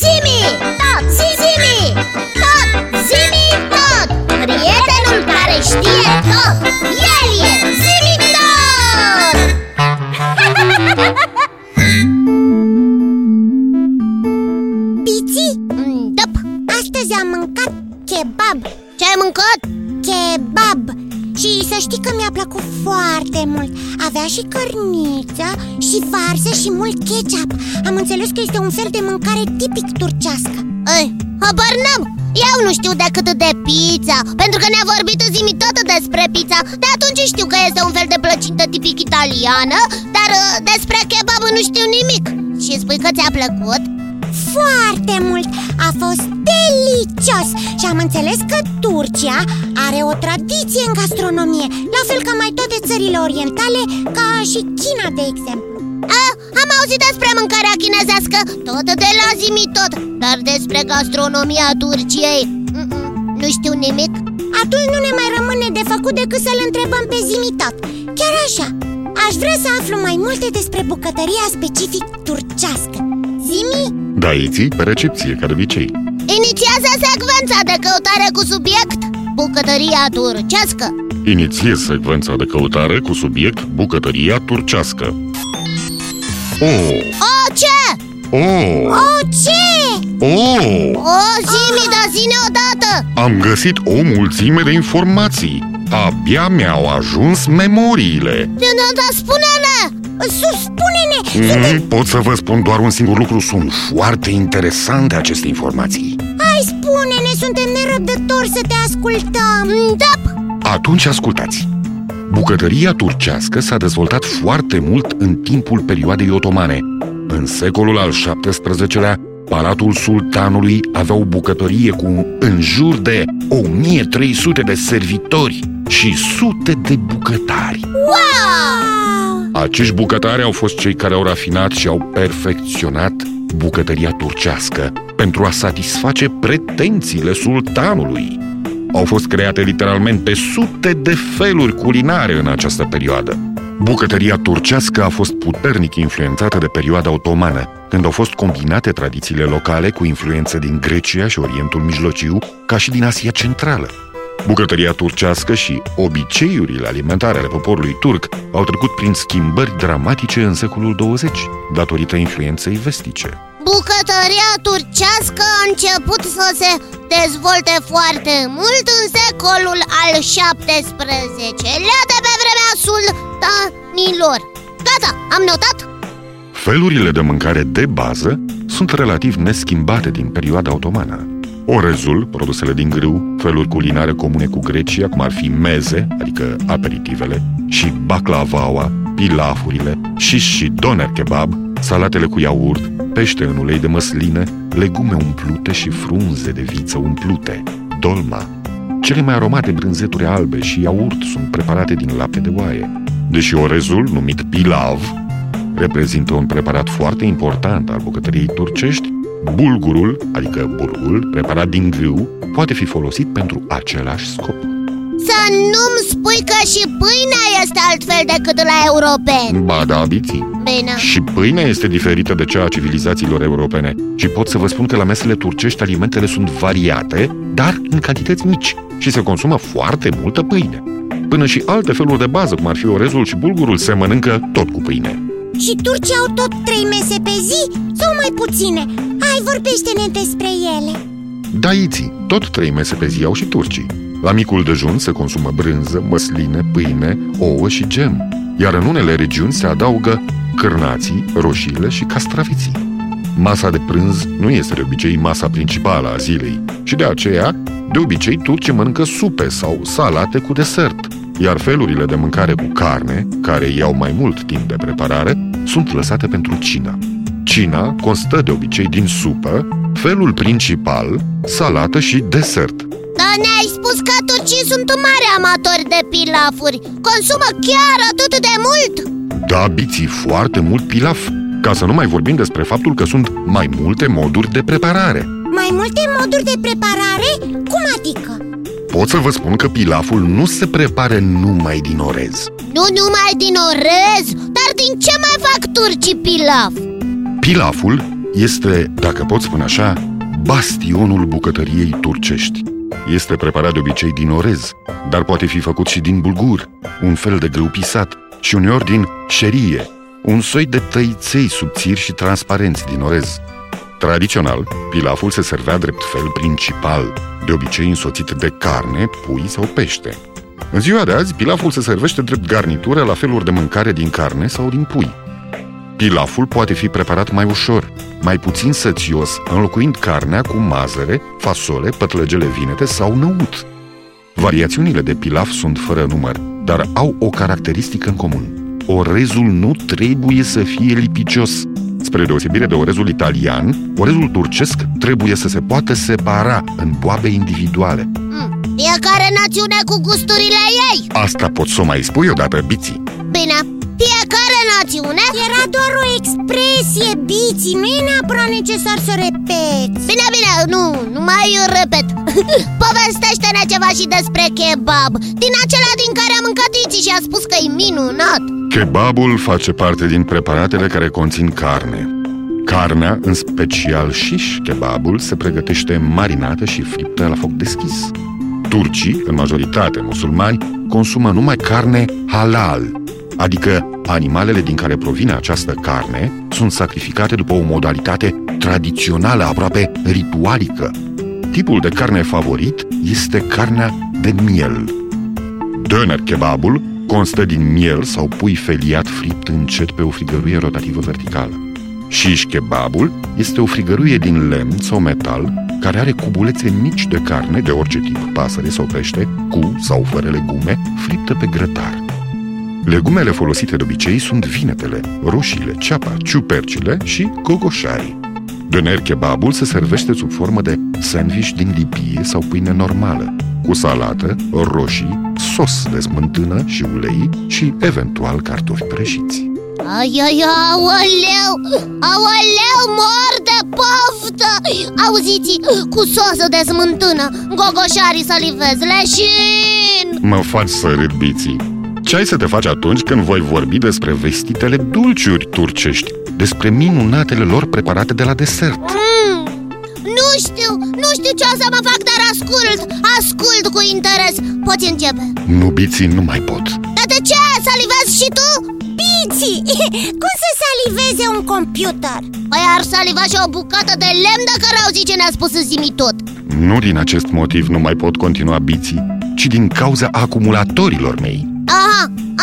Zimi, tot, zimi, tot, zimi, tot! Prietenul care știe tot, el e zimi tot! Piți, Mm, Dăp, astăzi am mâncat kebab. Ce ai mâncat? Kebab Și să știi că mi-a plăcut foarte mult. Avea și cărniță și varză și mult ketchup. Am înțeles că este un fel de mâncare tipic turcească. Ei, habar n-am. Eu nu știu decât de pizza Pentru că ne-a vorbit zimi tot despre pizza. De atunci știu că este un fel de plăcintă tipic italiană Dar uh, despre kebab nu știu nimic. Și spui că ți-a plăcut? Foarte mult! A fost delicios! Și am înțeles că Turcia are o tradiție în gastronomie La fel ca mai toate țările orientale, ca și China, de exemplu A, am auzit despre mâncarea chinezească Tot de la zimi tot Dar despre gastronomia Turciei Mm-mm, Nu știu nimic Atunci nu ne mai rămâne de făcut decât să-l întrebăm pe Zimitat Chiar așa, aș vrea să aflu mai multe despre bucătăria specific turcească Zimi, Da, Iții, pe recepție, ca de obicei. Inițiază secvența de căutare cu subiect Bucătăria turcească. Inițiez secvența de căutare cu subiect bucătăria turcească. O, O, ce? o, o ce? o. O, zimi, da zine odată. Am găsit o mulțime de informații. Abia mi-au ajuns memoriile. Da, da, spune-ne. Sus, spune-ne, mm, Pot să vă spun doar un singur lucru. Sunt foarte interesante aceste informații. Hai spune-ne, suntem nerăbdători să te ascultăm. Da, Atunci ascultați. Bucătăria turcească s-a dezvoltat foarte mult în timpul perioadei otomane. În secolul al XVII-lea, Palatul Sultanului avea o bucătărie cu în jur de 1300 de servitori și sute de bucătari. Wow! Acești bucătari au fost cei care au rafinat și au perfecționat bucătăria turcească pentru a satisface pretențiile sultanului. Au fost create literalmente sute de feluri culinare în această perioadă. Bucătăria turcească a fost puternic influențată de perioada otomană, când au fost combinate tradițiile locale cu influențe din Grecia și Orientul Mijlociu, ca și din Asia Centrală. Bucătăria turcească și obiceiurile alimentare ale poporului turc au trecut prin schimbări dramatice în secolul 20, datorită influenței vestice. Bucătăria turcească a început să se dezvolte foarte mult în secolul al XVII-lea de pe vremea sultanilor Gata, am notat? Felurile de mâncare de bază sunt relativ neschimbate din perioada otomană. Orezul, produsele din grâu, feluri culinare comune cu Grecia, cum ar fi meze, adică aperitivele, și baklavaua, pilafurile, șiș și doner kebab, salatele cu iaurt, pește în ulei de măsline, legume umplute și frunze de viță umplute, dolma. Cele mai aromate brânzeturi albe și iaurt sunt preparate din lapte de oaie. Deși orezul, numit pilav, reprezintă un preparat foarte important al bucătăriei turcești, bulgurul, adică burgul, preparat din grâu, poate fi folosit pentru același scop. Să nu-mi spui că și pâinea este altfel decât la europeni Ba da, biții. Bine Și pâinea este diferită de cea a civilizațiilor europene și pot să vă spun că la mesele turcești alimentele sunt variate, dar în cantități mici și se consumă foarte multă pâine. Până și alte feluri de bază, cum ar fi orezul și bulgurul, se mănâncă tot cu pâine. Și turcii au tot trei mese pe zi sau mai puține? Hai, vorbește-ne despre ele Da, iții, tot trei mese pe zi au și turcii. La micul dejun se consumă brânză, măsline, pâine, ouă și gem, iar în unele regiuni se adaugă cârnații, roșiile și castraviții. Masa de prânz nu este de obicei masa principală a zilei și de aceea, de obicei, turcii mănâncă supe sau salate cu desert, iar felurile de mâncare cu carne, care iau mai mult timp de preparare, sunt lăsate pentru cina. Cina constă de obicei din supă, felul principal, salată și desert. Dar ne-ai spus că turcii sunt mari amatori de pilafuri Consumă chiar atât de mult? Da, biții foarte mult pilaf, ca să nu mai vorbim despre faptul că sunt mai multe moduri de preparare. Mai multe moduri de preparare? Cum adică? Pot să vă spun că pilaful nu se prepară numai din orez. Nu numai din orez, dar din ce mai fac turcii pilaf? Pilaful este, dacă pot spune așa, bastionul bucătăriei turcești. Este preparat de obicei din orez, dar poate fi făcut și din bulgur, un fel de grâu pisat, și uneori din șerie, un soi de tăiței subțiri și transparenți din orez. Tradițional, pilaful se servea drept fel principal, de obicei însoțit de carne, pui sau pește. În ziua de azi, pilaful se servește drept garnitură la feluri de mâncare din carne sau din pui. Pilaful poate fi preparat mai ușor, mai puțin sățios, înlocuind carnea cu mazăre, fasole, pătlăgele vinete sau năut. Variațiunile de pilaf sunt fără număr, dar au o caracteristică în comun. Orezul nu trebuie să fie lipicios. Spre deosebire de orezul italian, orezul turcesc trebuie să se poată separa în boabe individuale. Mm, Fiecare națiune cu gusturile ei Asta pot să o mai spui odată, Biții. Bine, fiecare națiune Era doar o expresie, Biții, nu e neapărat necesar să repeți. Bine, bine, nu, nu mai repet. Povestește-ne ceva și despre kebab. Din acela din care a mâncat Iți și a spus că e minunat. Kebabul face parte din preparatele care conțin carne. Carnea, în special shish kebabul, se pregătește marinată și friptă la foc deschis. Turcii, în majoritate musulmani, consumă numai carne halal, adică animalele din care provine această carne sunt sacrificate după o modalitate tradițională, aproape ritualică. Tipul de carne favorit este carnea de miel. Döner kebabul constă din miel sau pui feliat fript încet pe o frigăruie rotativă verticală. Shish kebabul este o frigăruie din lemn sau metal care are cubulețe mici de carne de orice tip, pasăre sau pește, cu sau fără legume, friptă pe grătar. Legumele folosite de obicei sunt vinetele, roșiile, ceapa, ciupercile și gogoșarii. Döner kebabul se servește sub formă de sandwich din lipie sau pâine normală, cu salată, roșii, sos de smântână și ulei și eventual cartofi prăjiți. Ai, ai, aoleu, aoleu, mor de poftă Auziți, cu sosă de smântână, gogoșarii salivez, leșin Mă faci să râd, biții. Ce ai să te faci atunci când voi vorbi despre vestitele dulciuri turcești, despre minunatele lor preparate de la desert? mm, Nu știu, nu știu ce o să mă fac, dar ascult, ascult cu interes Poți începe Nu, biții, nu mai pot. Dar de ce? Salivezi și tu? Biții, cum să saliveze un computer? Păi ar saliva și o bucată de lemn dacă ar auzi ce ne-a spus în zimi tot Nu din acest motiv nu mai pot continua biții, ci din cauza acumulatorilor mei.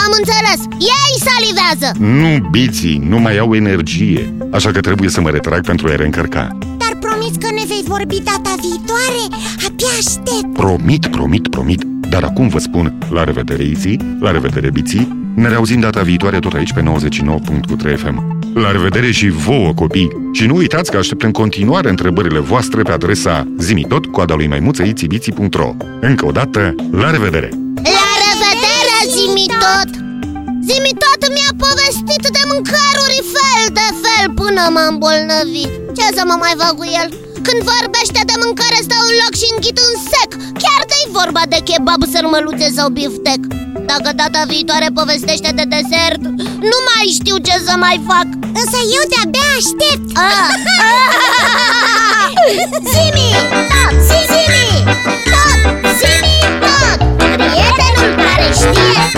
Aha, am înțeles, ei salivează Nu, biții, nu mai au energie, așa că trebuie să mă retrag pentru a reîncărca. Dar promiți că ne vei vorbi data viitoare? Abia aștept Promit, promit, promit, dar acum vă spun la revedere, Iții, la revedere, biții, ne reauzim data viitoare tot aici pe 99.3 FM. La revedere și vouă, copii! Și nu uitați că aștept în continuare întrebările voastre pe adresa zimitot, coada lui maimuță, itibiții.ro Încă o dată, la revedere! La revedere, zimi tot Zimi tot mi-a povestit de mâncăruri fel de fel până m-am îmbolnăvit. Ce să mă mai fac cu el? Când vorbește de mâncare stau în loc și înghit în sec. Chiar că-i vorba de kebab, sărmăluțe sau biftec. Dacă data viitoare povestește de desert Nu mai știu ce să mai fac. Însă eu de-abia aștept. Ah. Zimi tot, zimi tot, zimi tot. Prietenul care știe. tot